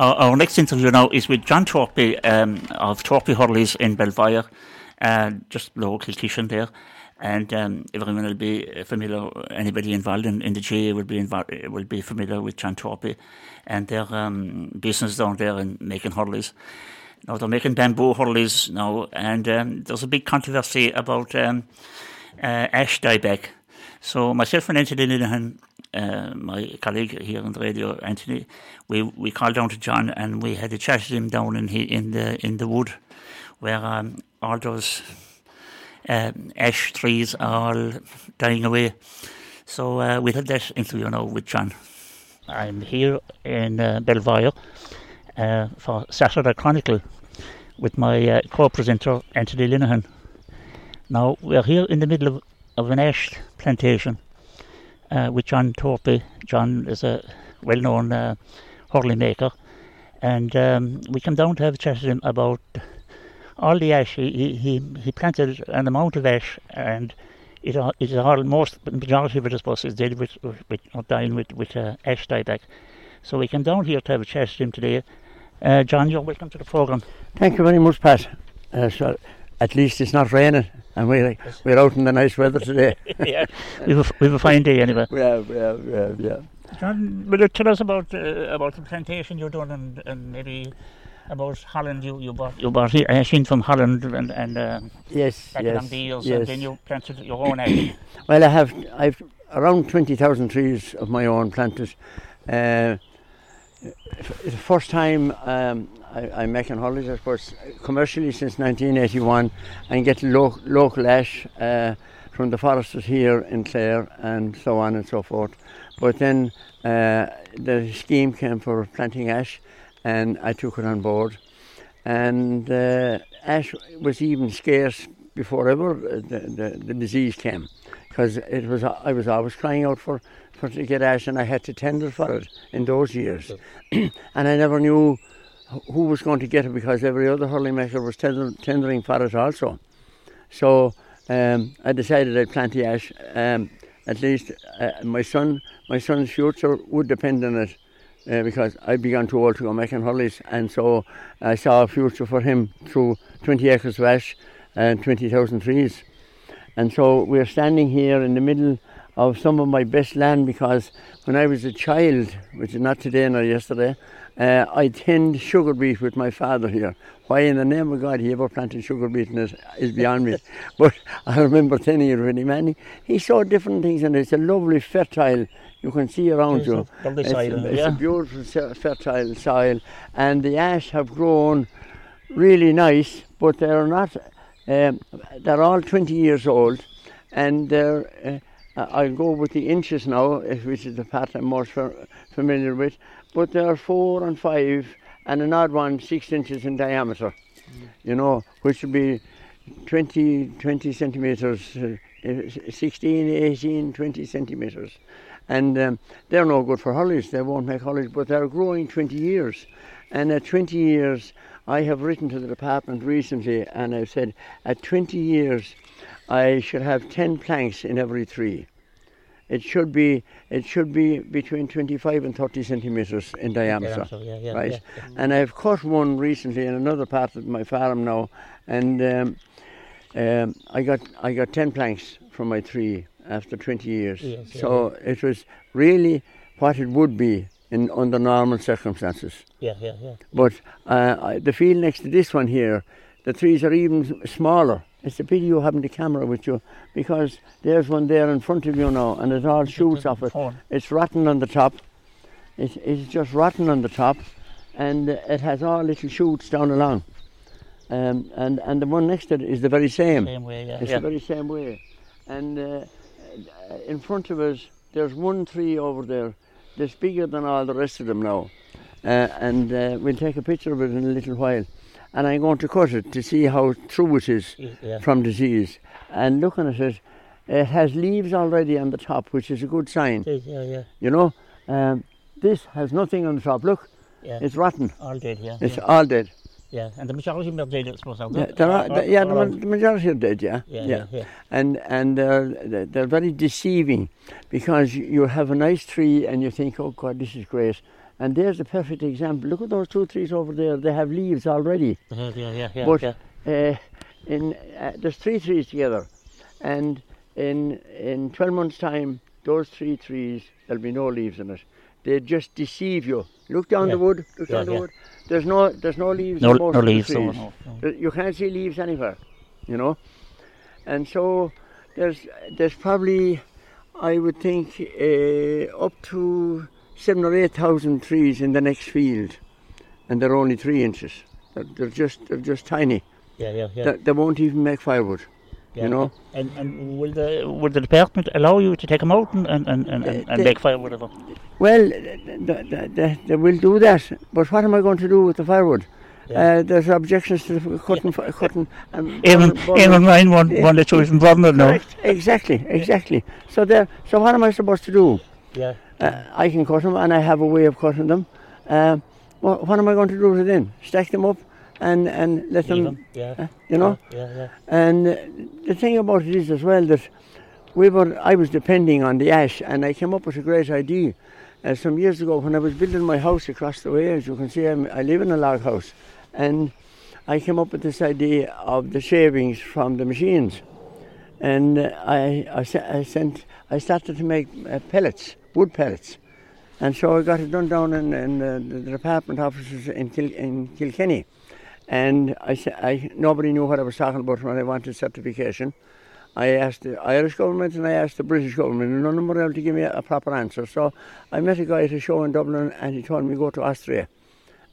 Our, our next interview now is with John Torpey um, of Torpey Hurleys in Belvoir, uh, just local Kilkishen there. And um, everyone will be familiar, anybody involved in, in the GAA will be will be familiar with John Torpey and their um, business down there in making hurleys. Now they're making bamboo hurleys now, and um, there's a big controversy about um, uh, ash dieback. So myself and Anthony Lenihan, uh, my colleague here on the radio, Anthony, we we called down to John and we had a chat with him down in he, in the in the wood, where um, all those um, ash trees are all dying away. So uh, we had that interview now with John. I'm here in uh, Belvoir uh, for Saturday Chronicle with my uh, co-presenter Anthony Lenihan. Now we're here in the middle of, of an ash plantation uh, with John Torpey. John is a well-known uh, hurley maker, and um, we come down to have a chat with him about all the ash. He he, he planted an amount of ash, and it it is all most majority of it, I suppose, is dead with, with dying with with uh, ash dieback. So we came down here to have a chat with him today. Uh, John, you're welcome to the program. Thank you very much, Pat. Uh, so at least it's not raining, and we're we're out in the nice weather today. yeah, we've a, we've a fine day anyway. Yeah, yeah, yeah, yeah. John, will you tell us about uh, about the plantation you're doing and, and maybe about Holland? You you bought you bought ash in from Holland and and uh, Yes, yes, along the years, yes. and then you planted your own ash. Well, I have I've around twenty thousand trees of my own planted. Uh, f- the first time um, I, I'm making holidays, I suppose, commercially since 1981, and get lo- local ash uh, from the foresters here in Clare and so on and so forth. But then uh, the scheme came for planting ash, and I took it on board. And uh, ash was even scarce before ever the, the, the disease came, because it was I was always crying out for, to get ash, and I had to tender for it in those years, and I never knew who was going to get it because every other hurling maker was tender, tendering for it also. So um, I decided I'd plant the ash. Um, at least uh, my son, my son's future would depend on it. Uh, because I began too old to go making hurleys, and so I saw a future for him through 20 acres of ash and 20,000 trees. And so we're standing here in the middle of some of my best land because when I was a child, which is not today nor yesterday, uh, I tinned sugar beet with my father here. Why in the name of God he ever planted sugar beet it is beyond me. But I remember tinning it with him and he, he saw different things and it's a lovely fertile, you can see around you. lovely It's, soil, it's yeah. a beautiful fertile soil and the ash have grown really nice but they're not, um, they're all 20 years old and they're, uh, I'll go with the inches now, which is the part I'm most familiar with, but they're four and five, and an odd one six inches in diameter, you know, which would be 20, 20 centimetres, uh, eh, 16, 18, 20 centimetres. And um, they're no good for hollies, they won't make hollies, but they're growing 20 years. And at 20 years, I have written to the department recently and I've said at 20 years, I should have 10 planks in every tree. It should be it should be between 25 and 30 centimeters in diameter. yeah, yeah, right. yeah. And I've cut one recently in another part of my farm now, and um, um, I got I got 10 planks from my tree after 20 years. Yes, so it was really what it would be in under normal circumstances. Yeah, yeah, yeah. But uh, I- the field next to this one here, the trees are even smaller. It's a pity you haven't a camera with you because there's one there in front of you now and it all shoots off it. It's rotten on the top. It's, it's just rotten on the top and it has all little shoots down along. Um, and, and the one next to it is the very same. Same way, yeah. It's yeah. the very same way. And uh, in front of us, there's one tree over there that's bigger than all the rest of them now. Uh, and uh, we'll take a picture of it in a little while. And I'm going to cut it to see how true it is Yeah. from disease. And looking at it, it has leaves already on the top, which is a good sign. Yeah, yeah, yeah. You know, um, this has nothing on the top. Look, yeah. it's rotten. all dead, yeah. It's yeah. all dead. yeah. And the majority of them are dead, I suppose. Yeah, they're All- all- yeah the, all ma- around. the majority are dead, yeah. yeah, yeah, yeah. and and they're they're very deceiving because you have a nice tree and you think, oh God, this is great, And there's a perfect example. Look at those two trees over there. They have leaves already. Yeah, yeah, yeah, yeah. But yeah. uh, in uh, there's three trees together, and in in 12 months' time, those three trees there'll be no leaves in it. They just deceive you. Look down Yeah. the wood. Look Yeah, down the wood. There's no there's no leaves. No, no leaves. Trees. no, no. There- You can't see leaves anywhere, you know. And so there's there's probably, I would think, uh, up to seven or eight thousand trees in the next field, and they're only three inches. They're, they're just they're just tiny. Yeah, yeah, yeah. They, they won't even make firewood. yeah. you know. And, and will the will the department allow you to take them out and, and, and, and, and, they- make firewood of them? Well, they, they, they, will do that, but what am I going to do with the firewood? Yeah. Uh, there's objections to the cutting, fi- cutting. Um, Even even mine one Yeah. one that chosen burner now. Correct. Exactly, exactly. So there. So what am I supposed to do? Yeah. Uh, I can cut them, and I have a way of cutting them. Um, what, what am I going to do to them? Stack them up, and and let them. Even. Yeah. uh, you know. Yeah, yeah. And uh, the thing about it is as well that we were, I was depending on the ash, and I came up with a great idea. Uh, some years ago, when I was building my house across the way, as you can see, I'm, I live in a log house, and I came up with this idea of the shavings from the machines, and uh, I, I, I sent, I started to make uh, pellets, wood pellets, and so I got it done down in, in uh, the department offices in, Kil- in Kilkenny. And I, I, nobody knew what I was talking about when I wanted certification. I asked the Irish government and I asked the British government, and none of them were able to give me a, a proper answer. So I met a guy at a show in Dublin, and he told me go to Austria.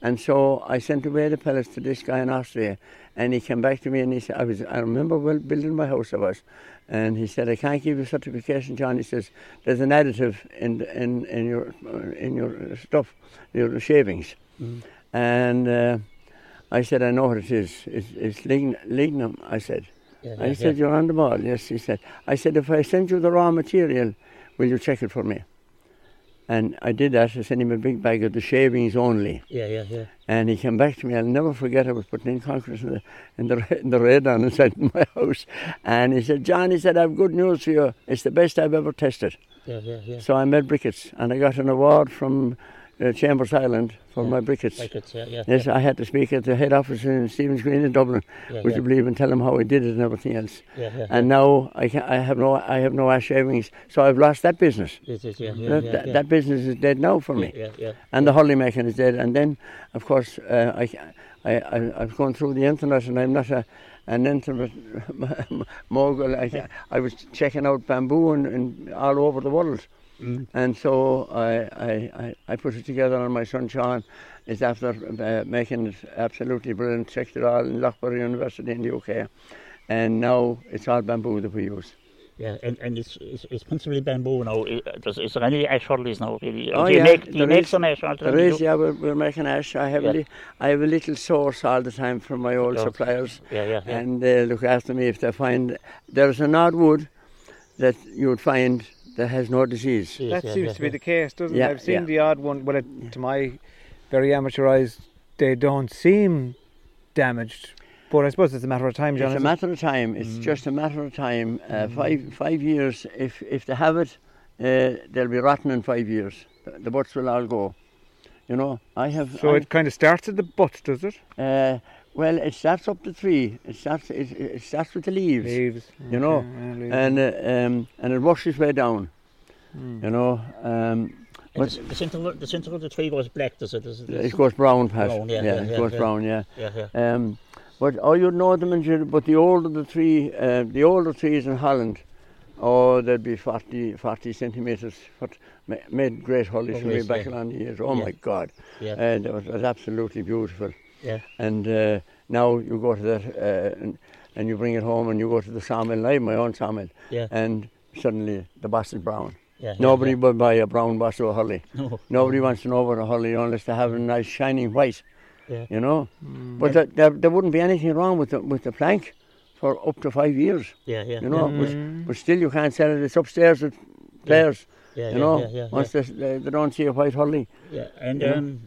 And so I sent away the pellets to this guy in Austria, and he came back to me and he said, I was, I remember well building my house I was, and he said, I can't give you certification, John. He says, there's an additive in in in your in your stuff, your shavings, and. Uh, I said, I know what it is. It's, it's lign- lignum, I said. yeah, I said, You're on the ball. Yes, he said. I said, If I send you the raw material, will you check it for me? And I did that. I sent him a big bag of the shavings only. yeah, yeah, yeah. And he came back to me. I'll never forget. I was putting in concrete in the in the, in the radon inside my house. And he said, John, he said, I have good news for you. It's the best I've ever tested. Yeah, yeah, yeah. So I made briquettes, and I got an award from uh, Chambers Ireland for Yeah. my briquettes. Yeah, yeah. Yes, I had to speak at the head office in Stephen's Green in Dublin. Would you believe and tell them how I did it and everything else? And now I can, I have no I have no ash shavings, so I've lost that business. It is, yeah, yeah, that, that, business is dead now for me, Yeah, yeah, and the hurley making is dead. And then, of course, uh, I, I I I've gone through the internet, and I'm not a an internet mogul. I, I was checking out bamboo and, and all over the world. Mm. And so I, I, I, I put it together and my son Sean is after uh, making it absolutely brilliant, checked it all in Loughborough University in the UK. And now it's all bamboo that we use. Yeah, and, and it's, it's it's principally bamboo now. I- Does, is there any ash hurleys now? Really? Oh, do you yeah, make do you make is- some ash hurleys? There is, yeah, we're, we're making ash. I have, Yeah. a li- I have a little source all the time from my old Oh. suppliers Yeah, yeah, yeah. and they look after me if they find there's an odd wood that you would find that has no disease. Yes, That yeah, seems yeah, to be the case, doesn't Yeah, it? I've seen yeah. the odd one. Well, it, to my very amateur eyes, they don't seem damaged. But I suppose it's a matter of time, John. It's a matter of time. It's Mm. just a matter of time. Uh, Five five years. If if they have it, uh, they'll be rotten in five years. The, the butts will all go. You know, I have. so I- it kind of starts at the butt, does it? uh, well, it starts up the tree. It starts. It, it starts with the leaves, Leaves. You know, yeah, leaves. and uh, um, and it washes its way down. Mm. You know, um, but the, the centre of- the centre of the tree goes black. Does it? Does it? it goes brown, Pat. Brown, yeah, yeah, it yeah, goes yeah. brown. Yeah. Yeah, yeah. Um, but oh, you'd know them, in but the older the tree, uh, the older trees in Holland, oh, they'd be 40, 40 centimetres. What made great hollies for me back yeah. along the years. Oh Yeah. my God, Yeah. uh, that was, was absolutely beautiful. Yeah. And uh, now you go to that uh, and, and you bring it home and you go to the sawmill. I have my own sawmill, Yeah. and suddenly the boss is brown. yeah, yeah, Nobody yeah. would buy a brown boss of a holly. No. Nobody wants to know about a holly unless they have a nice shining white. Yeah. You know. Mm. But th- there, there wouldn't be anything wrong with the, with the plank for up to five years, Yeah, yeah. you know. Yeah, But, Mm. but still, you can't sell it. It's upstairs with players, yeah, you yeah, know. Yeah, yeah, Once They, they, they don't see a white holly. yeah. And you know. um,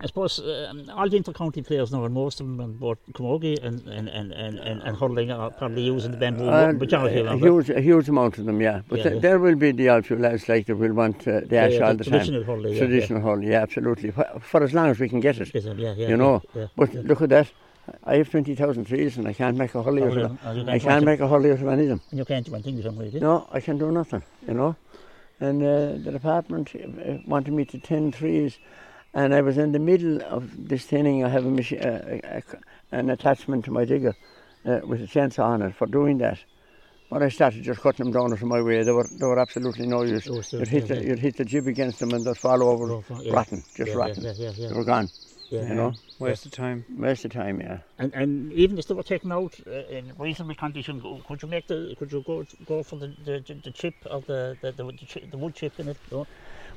I suppose um, all the inter-county players now, and most of them on both Camogie and and and and, and, and hurling are probably using the bamboo Uh, majority of a huge, a huge amount of them, yeah. But Yeah, th- yeah. there will be the odd few lads like that will want uh, the ash yeah, all the the, traditional time. hurling, yeah, traditional hurling, yeah, absolutely. For, for as long as we can get it? Yeah, yeah, you know. But look at that. I have 20,000 trees and I can't make a hurley out of them. oh, I can't make a hurley out of any of them. And you can't do anything with them, really. No, I can do nothing, you know. And uh, the department uh, wanted me to tin trees, and I was in the middle of this thinning. I have a machi- uh, a, a, an attachment to my digger uh, with a chainsaw on it for doing that. But I started just cutting them down out of my way. They were they were absolutely no use. You'd hit the, you'd hit the jib against them and they'd fall over, yeah. rotten, just yeah, rotten. Yeah, They were gone. You know, Waste of time. waste of time. Yeah. And and even if they were taken out uh, in reasonable condition, could you make the could you go go for the the, the, the chip of the the, the, the, wood chip in it? No?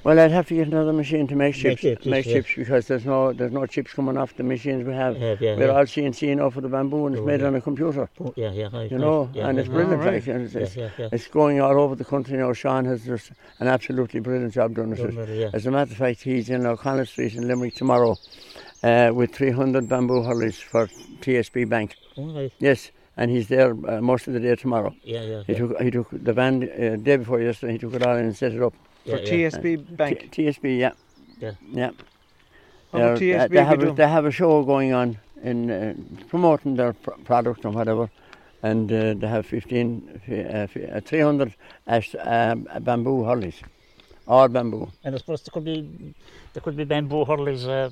Well, I'd have to get another machine to make Make chips. chips, make yeah. chips because there's no there's no chips coming off the machines we have. Yeah, yeah, We're yeah. all CNC now for the bamboo and it's Oh, made yeah. on a computer. Oh, yeah, yeah, right, you right. know, yeah, and yeah, it's yeah. brilliant. right. like, and it's, Yeah, it's, yeah, yeah. it's going all over the country now. Sean has just an absolutely brilliant job done. with it. yeah. As a matter of fact, he's in O'Connell Street in Limerick tomorrow uh, with 300 bamboo hurleys for TSB Bank. All right. Yes, and he's there uh, most of the day tomorrow. Yeah, yeah. He yeah. took he took the van uh, day before yesterday. He took it all in and set it up. yeah, For yeah. TSB Bank. T- TSB, yeah, Yeah. yeah. What would They're- TSB they, have a, they have a show going on in uh, promoting their pr- product or whatever, and uh, they have 15, uh, fi- uh, 300 um, bamboo hurleys, all bamboo. And I suppose there could be there could be bamboo hurlers uh,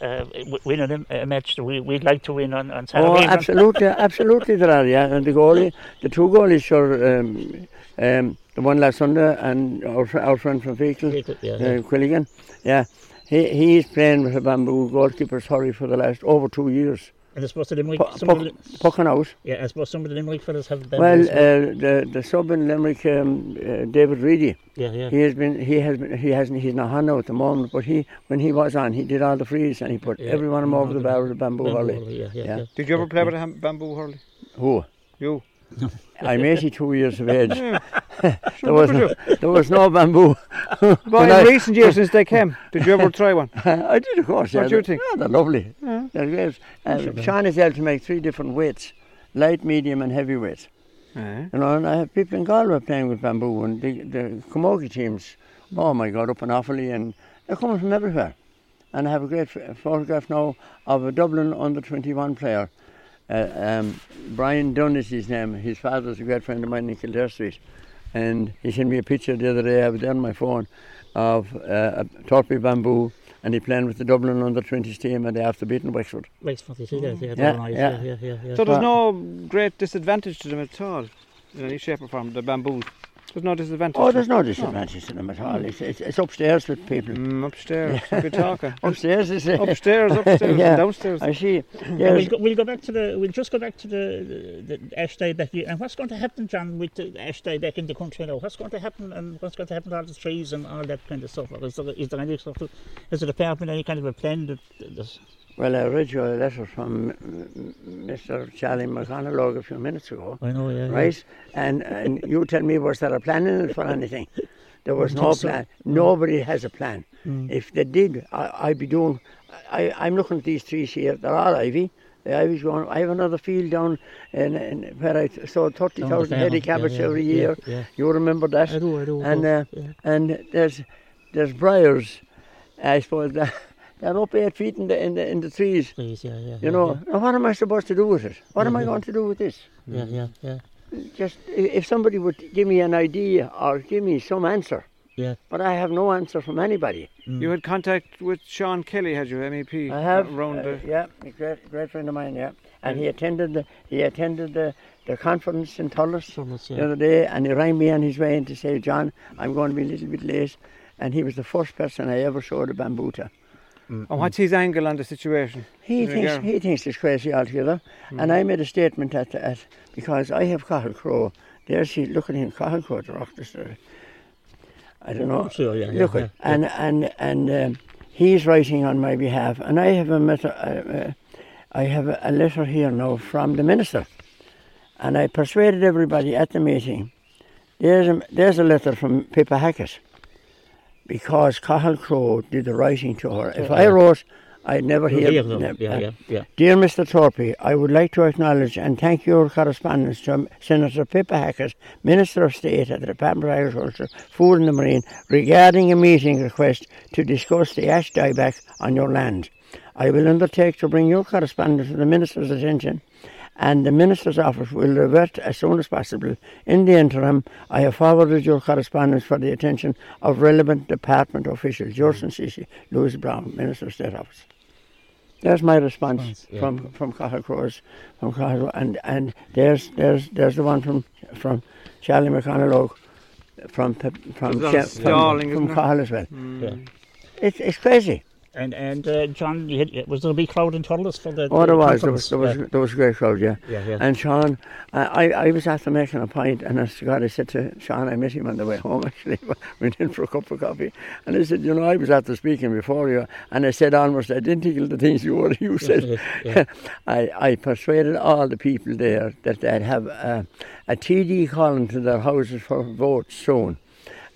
uh, winning a, a match that we, we'd like to win on, on Saturday. Oh, absolutely, absolutely there are, yeah. And the goalie, the two goalies, sure, um, um, the one last Sunday and our, our friend from Feakle, Yeah, uh, yeah. Quilligan, yeah. He, he's playing with a bamboo goalkeeper, sorry, for the last over two years. And I suppose the Limerick, Pu- some of puck, the, pucking out. yeah, I suppose some of the Limerick fellas have bamboo. Well, well. uh, the the sub in Limerick, um, uh, David Reidy, yeah, yeah. he has been he has been he hasn't he's not on now at the moment, but he when he was on, he did all the frees and he put Yeah, every one of them over the the barrel of the bamboo, Bamboo hurley. hurley, yeah, yeah, Yeah. yeah. Did you ever Yeah, play yeah. with a ham- bamboo hurley? Who? You? I'm 82 years of age. There was no, there was no bamboo. But in I- recent years since they came, did you ever try one? I did, of course. What yeah, do you think? Yeah, they're lovely. Yeah. They're great. Uh, Sean is able to make three different weights: light, medium, and heavy weight. Eh? You know, and I have people in Galway playing with bamboo, and the, the Camogie teams, oh my God, up in Offaly, and they're coming from everywhere. And I have a great ph- photograph now of a Dublin under 21 player. Uh, um, Brian Dunn is his name. His father's a great friend of mine in Kildare Street. And he sent me a picture the other day, I have it on my phone, of uh, a Torpey bamboo, and he playing with the Dublin under 20s team, and they after beating Wexford. Wexford, you see that? Yeah, Yeah, nice, yeah. yeah, yeah, yeah, yeah. So there's no great disadvantage to them at all, in any shape or form, the bamboos. There's no disadvantage. Oh, there's them. no disadvantage to them at all. It's, it's, it's upstairs with people. Mm, upstairs, good talking. Upstairs is it? upstairs, upstairs, Yeah. downstairs. I see. And Yes. we'll, go, we'll go back to the. We'll just go back to the, the, the ash dieback. here. And what's going to happen, John, with the ash dieback in the country now? What's going to happen, and what's going to happen to all the trees and all that kind of stuff? Is there, is there any sort of, is the department any kind of a plan that, that Well, I read you a letter from mm, Mr. Charlie McConalogue a few minutes ago, I know, yeah, right? And and you tell me, was there a plan in it for anything? There was no think so. plan. Nobody has a plan. Mm. If they did, I, I'd be doing. I, I'm looking at these trees here. They're all ivy. The ivy's going. I have another field down in, in where I sold Down the head of cabbage yeah, yeah, every year. yeah. You remember that? I do, I do. And uh, yeah. and there's there's briars. I suppose that they're up eight feet in the in the in the trees. Trees, yeah, yeah. You yeah, know, now what am I supposed to do with it? What am I Yeah, yeah. going to do with this? Yeah, yeah, yeah. Just if somebody would give me an idea or give me some answer, Yeah. but I have no answer from anybody. You had contact with Sean Kelly, had you, MEP? I have, Around uh, yeah, a great great friend of mine, yeah, and he attended the he attended the, the conference in Thurles Summits, the other day, and he rang me on his way in to say, John, I'm going to be a little bit late, and he was the first person I ever showed a bamboo to. and what's his angle on the situation? He thinks regard- he thinks it's crazy altogether. And I made a statement at, that because I have Cathal Crowe. There's he look at him, Cathal Crowe, the rock this I don't know. Sure, yeah, yeah, look yeah, at and and and um, he's writing on my behalf, and I have a letter. Uh, uh, I have a, a letter here now from the minister, and I persuaded everybody at the meeting. There's a, there's a letter from Pippa Hackett, because Cathal Crowe did the writing to her. If I wrote I'd never hear. hear them. ne- Yeah, yeah, yeah. Dear Mr. Torpey, I would like to acknowledge and thank your correspondence to Senator Pippa Hackett, Minister of State at the Department of Agriculture, Food and the Marine, regarding a meeting request to discuss the ash dieback on your land. I will undertake to bring your correspondence to the Minister's attention and the Minister's office will revert as soon as possible. In the interim, I have forwarded your correspondence for the attention of relevant department officials. Yours mm. sincerely, Louis Brown, Minister of State Office. There's my response Response, yeah. from from Cathal Crowe's, from Cathal, and and there's there's there's the one from from Charlie McConalogue, from Pip- from There's Sha- one Stalling, from, from? Cathal as well. Yeah. It's it's crazy. And and uh, John, you had, was there a big crowd in Thurles for the? Oh, the there was there was there was, there was a great crowd, yeah. Yeah, yeah. And Sean, I, I was after making a pint, and I God, I said to Sean, I met him on the way home actually. We went in for a cup of coffee, and I said, you know, I was after speaking before you, and I said almost identical to the things you were. You said, yeah. I I persuaded all the people there that they'd have a, a TD calling to their houses for votes soon,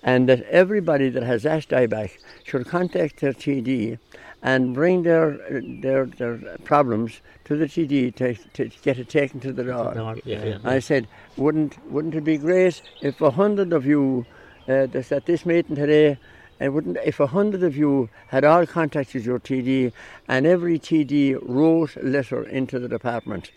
and that everybody that has ash dieback should contact their TD and bring their their their problems to the TD to, to get it taken to the door. Yeah, yeah. I said, wouldn't wouldn't it be great if a hundred of you uh, that's at this meeting today, and wouldn't if a hundred of you had all contacted your TD and every TD wrote a letter into the department.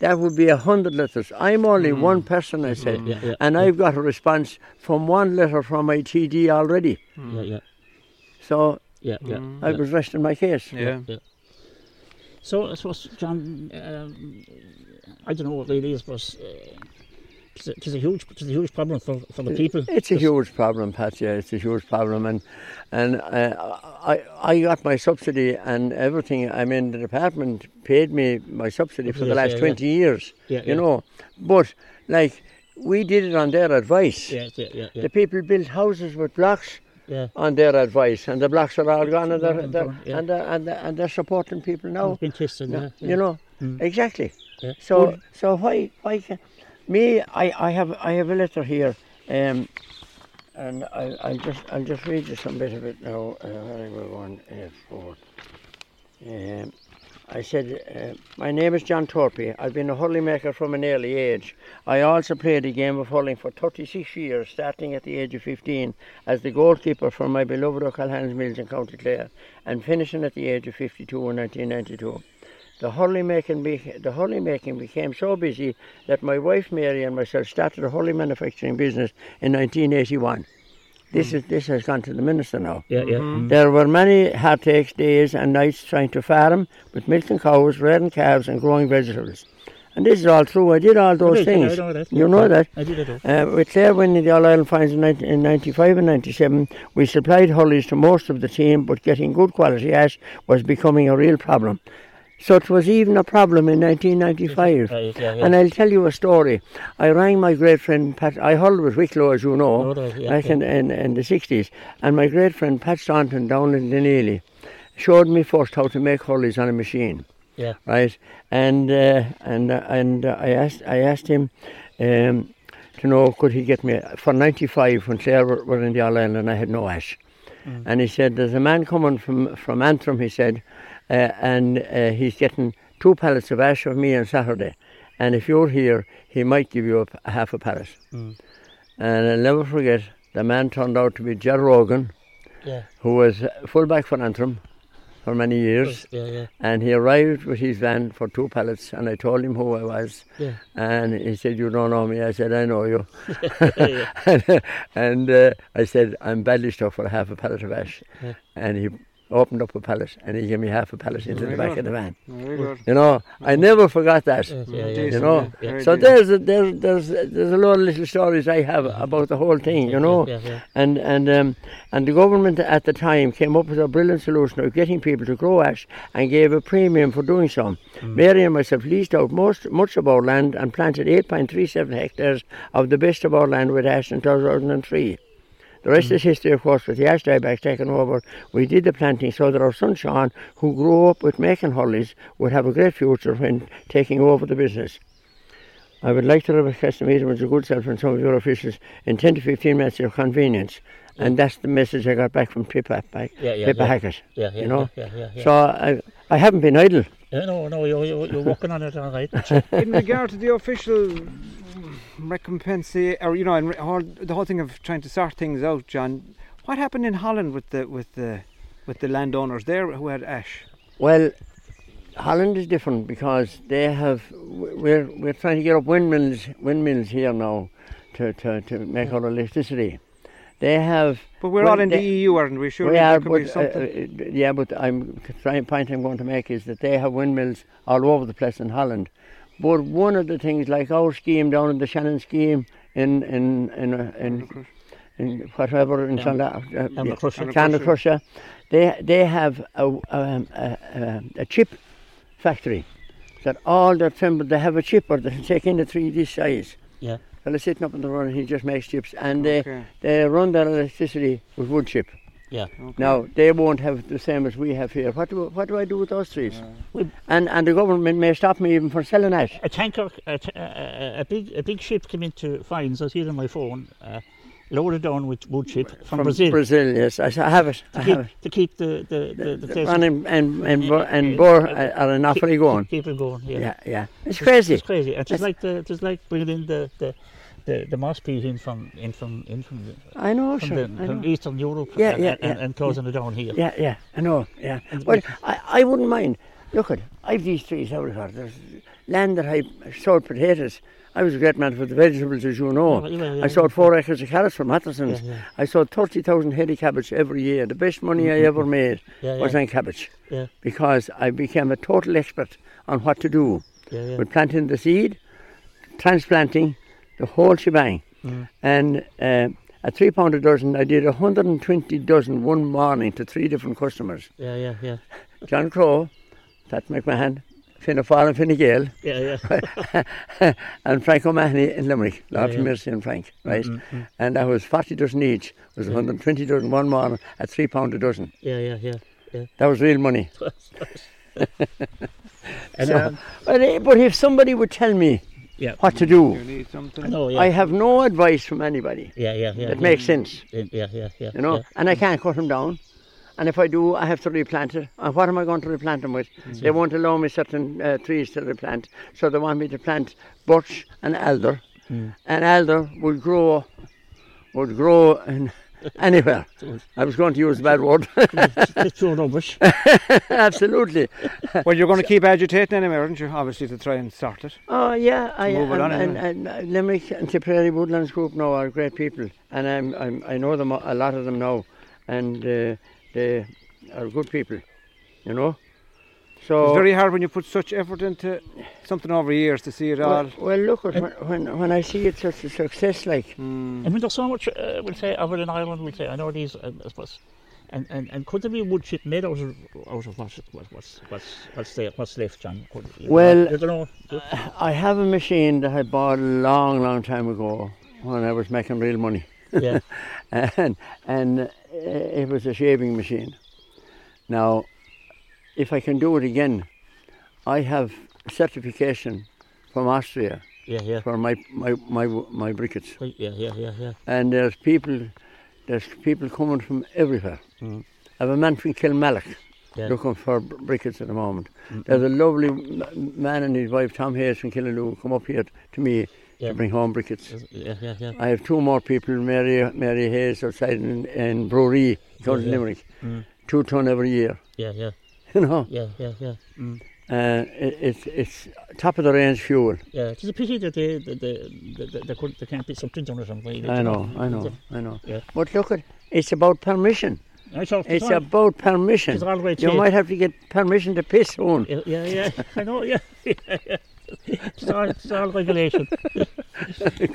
That would be a hundred letters. I'm only one person, I said, Mm. Yeah, yeah, and yeah. I've got a response from one letter from my TD already. yeah, yeah, So yeah, yeah. I was resting my case. Yeah. yeah. So I suppose, John, um, I don't know what it is, but uh, it's, a, it's a huge, it's a huge problem for, for the people. It's a huge problem, Pat. Yeah, it's a huge problem, and and uh, I I got my subsidy and everything. I mean, the department paid me my subsidy for the last yeah, yeah. twenty years. Yeah, you yeah. know, but like we did it on their advice. Yeah, yeah, yeah, yeah. The people built houses with blocks yeah. on their advice, and the blacks are all gone, and they're, they're, gone, yeah. and, they're, and, they're, and they're supporting people now. It's been tested, yeah. yeah. You know, Mm. exactly. Yeah. So so why why can me? I, I have I have a letter here, um, and I I'll just I'll just read you some bit of it now. Uh, where we going uh, for? Um, I said, uh, my name is John Torpey. I've been a hurling maker from an early age. I also played the game of hurling for 36 years, starting at the age of 15 as the goalkeeper for my beloved O'Callaghan's Mills in County Clare, and finishing at the age of 52 in 1992. The hurling making, making became so busy that my wife Mary and myself started a hurling manufacturing business in 1981. This is this has gone to the minister now. Yeah, yeah. mm. There were many heartaches, days and nights trying to farm with milking cows, rearing calves and growing vegetables. And this is all true. I did all those I did, yeah, things. I know that. You know that. I did it. all. Uh, with Clare winning the All Ireland finals in 19- in 95 and 97, we supplied hullies to most of the team, but getting good quality ash was becoming a real problem. So it was even a problem in 1995. Right, yeah, yeah. And I'll tell you a story. I rang my great friend Pat. I hulled with Wicklow, as you know, yeah, back. In, in, in the 60s. And my great friend Pat Staunton down in Dunleary showed me first how to make hullies on a machine Yeah. right? And uh, and uh, and uh, I asked I asked him um, to know could he get me for ninety five when Clare were, were in the All Ireland and I had no ash, and he said there's a man coming from from Antrim. He said, and uh, he's getting two pallets of ash of me on Saturday, and if you're here, he might give you a half a pallet. Mm. And I'll never forget the man turned out to be Ger Rogan, Yeah. who was fullback for Antrim for many years Yeah, yeah. and he arrived with his van for two pallets and I told him who I was Yeah. and he said you don't know me I said I know you and, and uh, I said I'm badly stuck for a half a pallet of ash and he opened up a pallet and he gave me half a pallet into the back good. of the van Very good. you know I mm. never forgot that mm, Yeah, yeah, yeah. you know yeah. So there's a, there's there's there's a lot of little stories I have about the whole thing you know Yeah, yeah. and and um, and the government at the time came up with a brilliant solution of getting people to grow ash and gave a premium for doing so. Mm. Mary and myself leased out most much of our land and planted 8.37 hectares of the best of our land with ash in 2003. The rest is history, of course, with the ash dieback taken over. We did the planting so that our son Sean, who grew up with making hollies, would have a great future when taking over the business. I would like to request a meeting with your good self and some of your officials in 10 to 15 minutes at your convenience. and that's the message I got back from Pippa, back, Yeah, yeah, Pippa yeah. Hackett. Yeah, yeah, you know. yeah, yeah, yeah. So I, I haven't been idle. Yeah, no, no, you're, you're, you're working on it all right. in regard to the official recompense, or you know, and all, the whole thing of trying to sort things out, John. What happened in Holland with the with the with the landowners there who had ash? Well, Holland is different because they have. We're we're trying to get up windmills windmills here now, to to, to make our electricity. They have. But we're Well, all in the EU, aren't we? Sure, we are, could but, be uh, something. uh, yeah, but I'm trying point I'm going to make is that they have windmills all over the place in Holland. But one of the things, like our scheme down in the Shannon scheme in in in uh, in, in whatever in. Clonda- uh, crusher. They they have a um, a, a, a chip factory that all their timber they have a chipper that can take in the 3D size. Yeah. Fella sitting up in the run and he just makes chips and they they run their electricity with wood chip. Yeah. okay. Now they won't have the same as we have here. What do what do I do with those trees? Well- And and the government may stop me even from selling that. A tanker, a, t- a, a- a big a big ship came into Foynes. I see it on my phone. Uh, loaded down with wood chip from, Brazil. Brazil, yes, I s- I have it. I to, have keep, it. to keep the the, the, the, place- And and and and, Bor- and Bor are are an awfully keep, going. Keep it going. Yeah. Yeah, yeah. It's It's- crazy. It's crazy. It's just It's- like the just like bringing in the the the, the moss peat in from in from in from, the, I know, from, sure. the, I from know. Eastern Europe Yeah, and, yeah, and, yeah, and closing it down here. Yeah, yeah. I know. Yeah. Well, I I wouldn't mind. Look at I've these trees everywhere. There's land that I sowed potatoes. I was a great man for the vegetables, as you know. Yeah, yeah, yeah, I sowed four acres of carrots. Yeah, yeah. I sowed 30,000 head of cabbage every year. The best money I mm-hmm. ever made Yeah, yeah. was on cabbage Yeah, because I became a total expert on what to do yeah, yeah. with planting the seed, transplanting, the whole shebang. Mm. And uh, at three pound a dozen, I did 120 dozen one morning to three different customers. Yeah, yeah, yeah. John Crow, Pat McMahon, Fianna Fáil and Fine Gael, Yeah, yeah. and Frank O'Mahony in Limerick, Lord Yeah, yeah. Mercy and Frank, right? Mm, mm. And that was 40 dozen each. It was 120 dozen one morning at three pound a dozen. Yeah, yeah, yeah. yeah. That was real money. And, So, um, but, eh, but if somebody would tell me yeah. what to do, You need something. I know, yeah. I have no advice from anybody yeah, yeah, yeah. that yeah. makes sense, Yeah, yeah, yeah, yeah. you know, yeah. and I can't cut them down. And if I do, I have to replant it. And what am I going to replant them with? They won't allow me certain uh, trees to replant, so they want me to plant birch and elder. Mm. And elder would grow, would grow in anywhere. I was going to use a bad word. It's so rubbish. Absolutely. Well, you're going to keep agitating anyway, aren't you? Obviously, to try and sort it. Oh yeah, I move it and, on and, anyway. and, uh, Limerick and Tipperary Woodlands Group now are great people, and I'm, I'm I know them a lot of them now, and uh, they are good people, you know. So It's very hard when you put such effort into something over years to see it all. well, well, look at when, when when I see it such a success, like Mm. I mean, there's so much, uh, we'll say, over in Ireland, we'll say, I know these, uh, I suppose, and, and, and could there be wood chip made out of, out of what's, what- what's, what's, what's, there, what's left, John? Could, Well, know, I know. I have a machine that I bought a long, long time ago when I was making real money. Yeah, and and uh, it was a shaving machine. Now, if I can do it again, I have certification from Austria yeah, yeah. for my my my, my briquettes, Yeah, yeah, yeah, yeah. and there's people there's people coming from everywhere. Mm. I have a man from Kilmallock Yeah. looking for br- briquettes at the moment. Mm, There's a lovely man and his wife Tom Hayes from Killaloe come up here to me Yeah. to bring home briquettes. Yeah, yeah, yeah. I have two more people, Mary Mary Hayes outside in, in Bruree, County yeah. Limerick. Mm. Two ton every year. Yeah, yeah, You know, yeah, yeah, yeah. Mm. uh, it, it's it's top of the range fuel. Yeah, it's a pity that they, they, they, they, they, they, could, they can't be something on or something. I know, I know, I know. Yeah. But look at it's about permission. I thought It's all, about permission. it's all right You here. might have to get permission to piss soon. Yeah, yeah, yeah. I know, yeah. yeah, yeah. It's all, it's all regulation.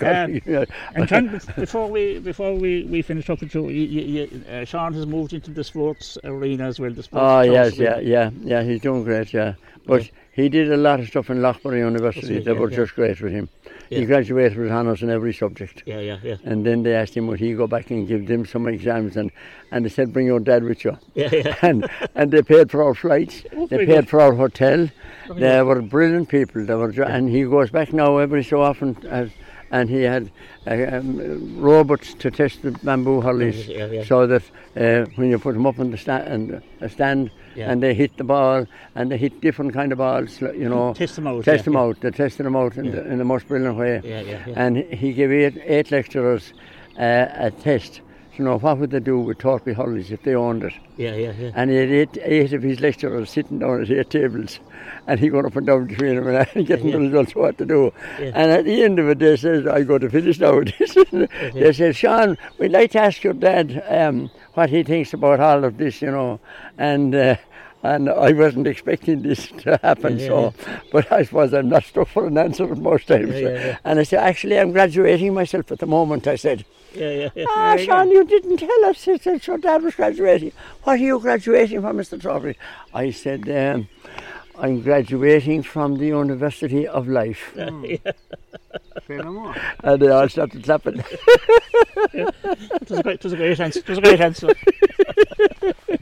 Um, Yeah. And John, before we before we, we finish up with you, you, you, uh, Sean has moved into the sports arena as well. The sports Oh yes, yeah, yeah, yeah. He's doing great, yeah. But he did a lot of stuff in Loughborough University it, that yeah, were yeah. just great with him. Yeah. He graduated with honours in every subject. yeah, yeah, yeah, And then they asked him would he go back and give them some exams and, and they said bring your dad with you. yeah, yeah. and and they paid for our flights. Oh, they paid good. for our hotel. Very They were brilliant people. They were, and he goes back now every so often as and he had uh, um, robots to test the bamboo hollies, Yeah, yeah. so that uh, when you put them up on the sta- and a stand, Yeah. and they hit the ball, and they hit different kind of balls, you know, Test them out, test them out. They tested them out in, the, in the most brilliant way. Yeah, yeah, yeah. And he gave eight, eight lecturers uh, a test know what would they do with Torpey Hollies if they owned it. Yeah, yeah, yeah. And he had eight, eight of his lecturers sitting down at eight tables, and he going up and down between them and getting Yeah. the results what to do. Yeah. And at the end of it, they said, "I go to finish now." with this." they said, "Sean, we'd like to ask your dad um, what he thinks about all of this, you know." And uh, and I wasn't expecting this to happen, Yeah, yeah, so. But I suppose I'm not stuck for an answer most times. Yeah, yeah, yeah. And I said, "Actually, I'm graduating myself at the moment." I said. Yeah, yeah, yeah. Ah, Sean, you didn't tell us. He said, your dad was graduating. What are you graduating from, Mr. Torpey? I said, um, I'm graduating from the University of Life. Say no more. And they all started clapping. It was a great, it was a great answer. It was a great answer.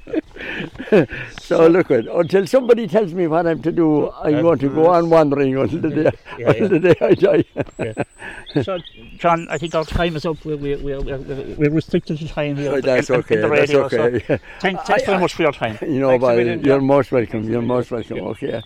so look, it, until somebody tells me what I'm to do, I'm going to go on wandering until the day, Yeah, until the day I die. so, John, I think our time is up. We're, we're, we're, we're, restricted to time here. Oh, that's in- okay, in the that's okay. So thank, thanks very much for your time. You know, Thanks million, you're most welcome. You're most welcome. Okay.